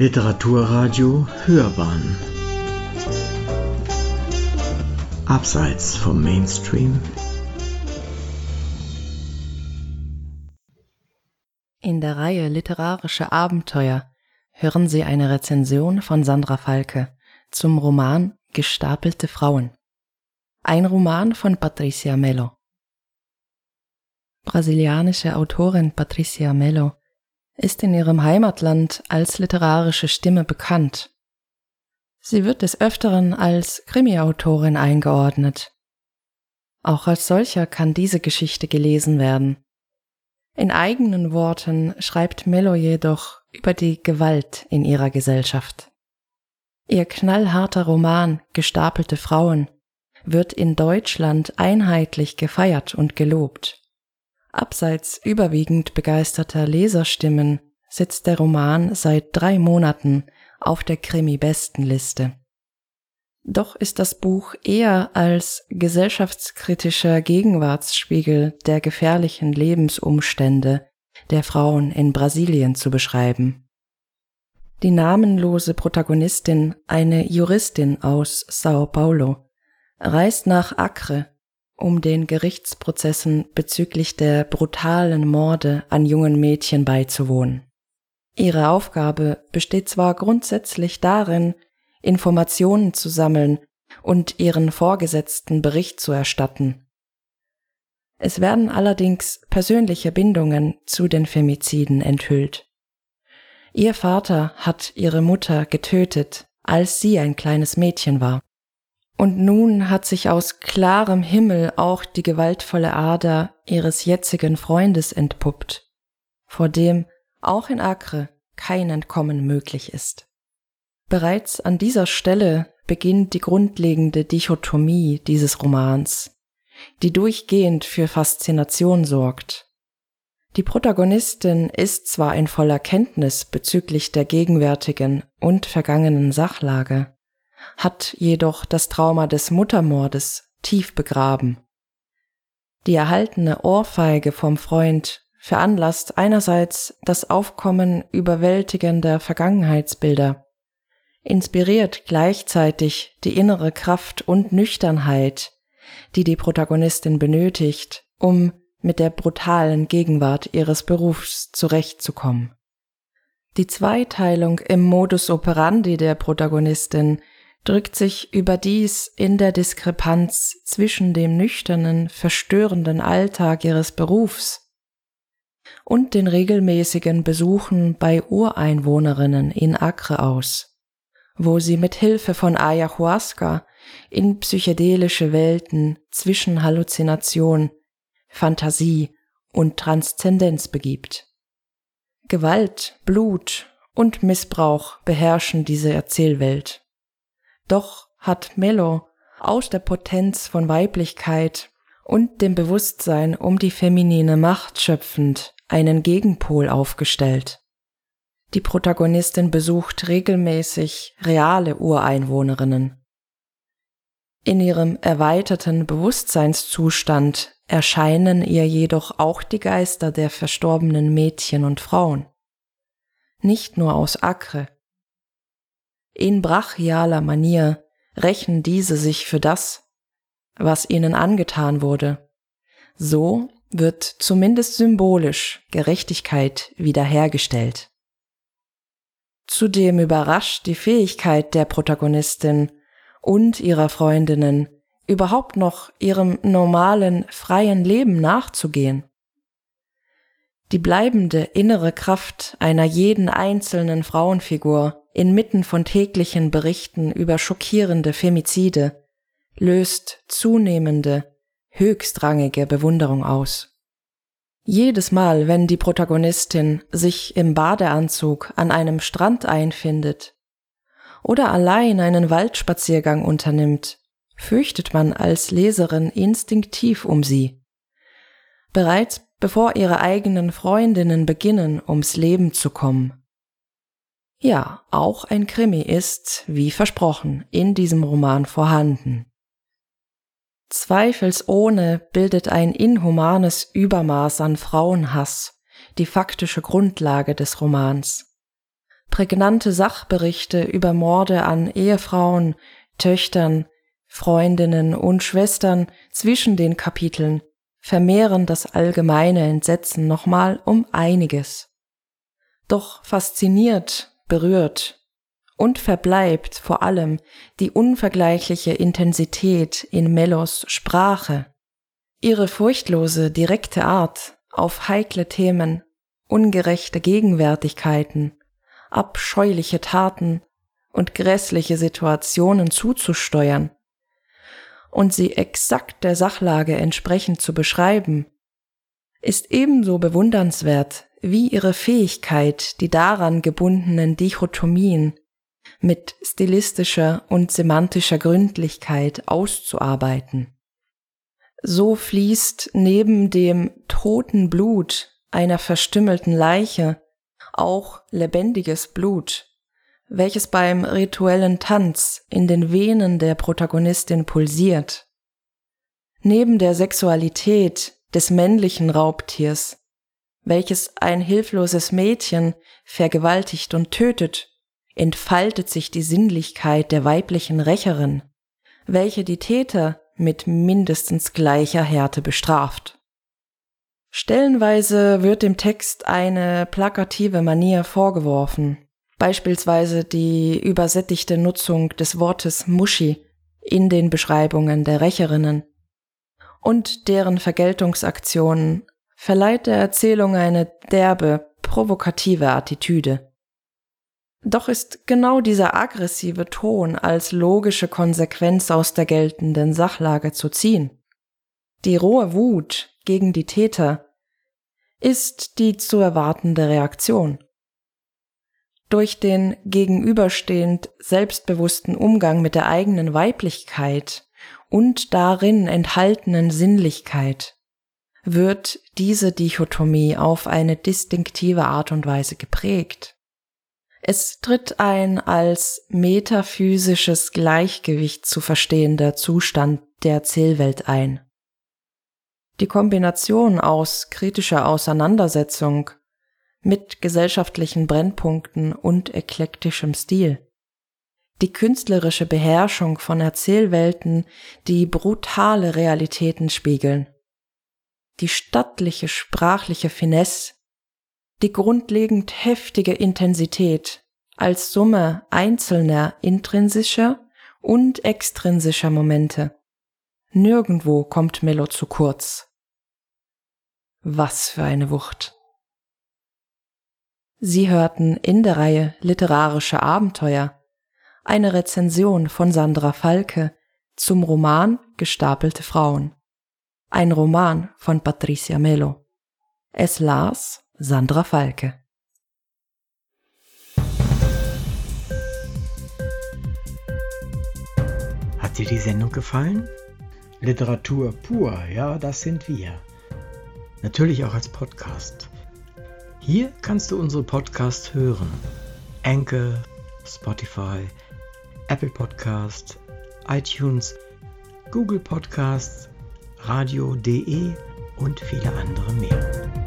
Literaturradio Hörbahn Abseits vom Mainstream In der Reihe Literarische Abenteuer hören Sie eine Rezension von Sandra Falke zum Roman Gestapelte Frauen. Ein Roman von Patricia Mello. Brasilianische Autorin Patricia Mello ist in ihrem Heimatland als literarische Stimme bekannt. Sie wird des Öfteren als Krimi-Autorin eingeordnet. Auch als solcher kann diese Geschichte gelesen werden. In eigenen Worten schreibt Mello jedoch über die Gewalt in ihrer Gesellschaft. Ihr knallharter Roman Gestapelte Frauen wird in Deutschland einheitlich gefeiert und gelobt. Abseits überwiegend begeisterter Leserstimmen sitzt der Roman seit drei Monaten auf der Krimi-Bestenliste. Doch ist das Buch eher als gesellschaftskritischer Gegenwartsspiegel der gefährlichen Lebensumstände der Frauen in Brasilien zu beschreiben. Die namenlose Protagonistin, eine Juristin aus Sao Paulo, reist nach Acre, um den Gerichtsprozessen bezüglich der brutalen Morde an jungen Mädchen beizuwohnen. Ihre Aufgabe besteht zwar grundsätzlich darin, Informationen zu sammeln und ihren Vorgesetzten Bericht zu erstatten. Es werden allerdings persönliche Bindungen zu den Femiziden enthüllt. Ihr Vater hat ihre Mutter getötet, als sie ein kleines Mädchen war. Und nun hat sich aus klarem Himmel auch die gewaltvolle Ader ihres jetzigen Freundes entpuppt, vor dem auch in Acre kein Entkommen möglich ist. Bereits an dieser Stelle beginnt die grundlegende Dichotomie dieses Romans, die durchgehend für Faszination sorgt. Die Protagonistin ist zwar in voller Kenntnis bezüglich der gegenwärtigen und vergangenen Sachlage, hat jedoch das Trauma des Muttermordes tief begraben. Die erhaltene Ohrfeige vom Freund veranlasst einerseits das Aufkommen überwältigender Vergangenheitsbilder, inspiriert gleichzeitig die innere Kraft und Nüchternheit, die die Protagonistin benötigt, um mit der brutalen Gegenwart ihres Berufs zurechtzukommen. Die Zweiteilung im Modus operandi der Protagonistin drückt sich überdies in der Diskrepanz zwischen dem nüchternen, verstörenden Alltag ihres Berufs und den regelmäßigen Besuchen bei Ureinwohnerinnen in Acre aus, wo sie mit Hilfe von Ayahuasca in psychedelische Welten zwischen Halluzination, Fantasie und Transzendenz begibt. Gewalt, Blut und Missbrauch beherrschen diese Erzählwelt. Doch hat Mello aus der Potenz von Weiblichkeit und dem Bewusstsein um die feminine Macht schöpfend einen Gegenpol aufgestellt. Die Protagonistin besucht regelmäßig reale Ureinwohnerinnen. In ihrem erweiterten Bewusstseinszustand erscheinen ihr jedoch auch die Geister der verstorbenen Mädchen und Frauen. Nicht nur aus Acre, in brachialer Manier rächen diese sich für das, was ihnen angetan wurde. So wird zumindest symbolisch Gerechtigkeit wiederhergestellt. Zudem überrascht die Fähigkeit der Protagonistin und ihrer Freundinnen, überhaupt noch ihrem normalen, freien Leben nachzugehen. Die bleibende innere Kraft einer jeden einzelnen Frauenfigur inmitten von täglichen Berichten über schockierende Femizide löst zunehmende, höchstrangige Bewunderung aus. Jedes Mal, wenn die Protagonistin sich im Badeanzug an einem Strand einfindet oder allein einen Waldspaziergang unternimmt, fürchtet man als Leserin instinktiv um sie. Bereits bevor ihre eigenen Freundinnen beginnen, ums Leben zu kommen. Ja, auch ein Krimi ist, wie versprochen, in diesem Roman vorhanden. Zweifelsohne bildet ein inhumanes Übermaß an Frauenhass die faktische Grundlage des Romans. Prägnante Sachberichte über Morde an Ehefrauen, Töchtern, Freundinnen und Schwestern zwischen den Kapiteln vermehren das allgemeine Entsetzen nochmal um einiges. Doch fasziniert, berührt und verbleibt vor allem die unvergleichliche Intensität in Mellos Sprache. Ihre furchtlose, direkte Art, auf heikle Themen, ungerechte Gegenwärtigkeiten, abscheuliche Taten und grässliche Situationen zuzusteuern und sie exakt der Sachlage entsprechend zu beschreiben, ist ebenso bewundernswert wie ihre Fähigkeit, die daran gebundenen Dichotomien mit stilistischer und semantischer Gründlichkeit auszuarbeiten. So fließt neben dem toten Blut einer verstümmelten Leiche auch lebendiges Blut, welches beim rituellen Tanz in den Venen der Protagonistin pulsiert. Neben der Sexualität des männlichen Raubtiers, welches ein hilfloses Mädchen vergewaltigt und tötet, entfaltet sich die Sinnlichkeit der weiblichen Rächerin, welche die Täter mit mindestens gleicher Härte bestraft. Stellenweise wird dem Text eine plakative Manier vorgeworfen, beispielsweise die übersättigte Nutzung des Wortes Muschi in den Beschreibungen der Rächerinnen und deren Vergeltungsaktionen verleiht der Erzählung eine derbe, provokative Attitüde. Doch ist genau dieser aggressive Ton als logische Konsequenz aus der geltenden Sachlage zu ziehen. Die rohe Wut gegen die Täter ist die zu erwartende Reaktion. Durch den gegenüberstehend selbstbewussten Umgang mit der eigenen Weiblichkeit und darin enthaltenen Sinnlichkeit wird diese Dichotomie auf eine distinktive Art und Weise geprägt. Es tritt ein als metaphysisches Gleichgewicht zu verstehender Zustand der Erzählwelt ein. Die Kombination aus kritischer Auseinandersetzung mit gesellschaftlichen Brennpunkten und eklektischem Stil. Die künstlerische Beherrschung von Erzählwelten, die brutale Realitäten spiegeln. Die stattliche sprachliche Finesse, die grundlegend heftige Intensität als Summe einzelner intrinsischer und extrinsischer Momente. Nirgendwo kommt Mello zu kurz. Was für eine Wucht. Sie hörten in der Reihe Literarische Abenteuer eine Rezension von Sandra Falke zum Roman Gestapelte Frauen. Ein Roman von Patricia Melo. Es las Sandra Falke. Hat dir die Sendung gefallen? Literatur pur, ja, das sind wir. Natürlich auch als Podcast. Hier kannst du unsere Podcasts hören. Anchor, Spotify, Apple Podcast, iTunes, Google Podcasts, radio.de und viele andere mehr.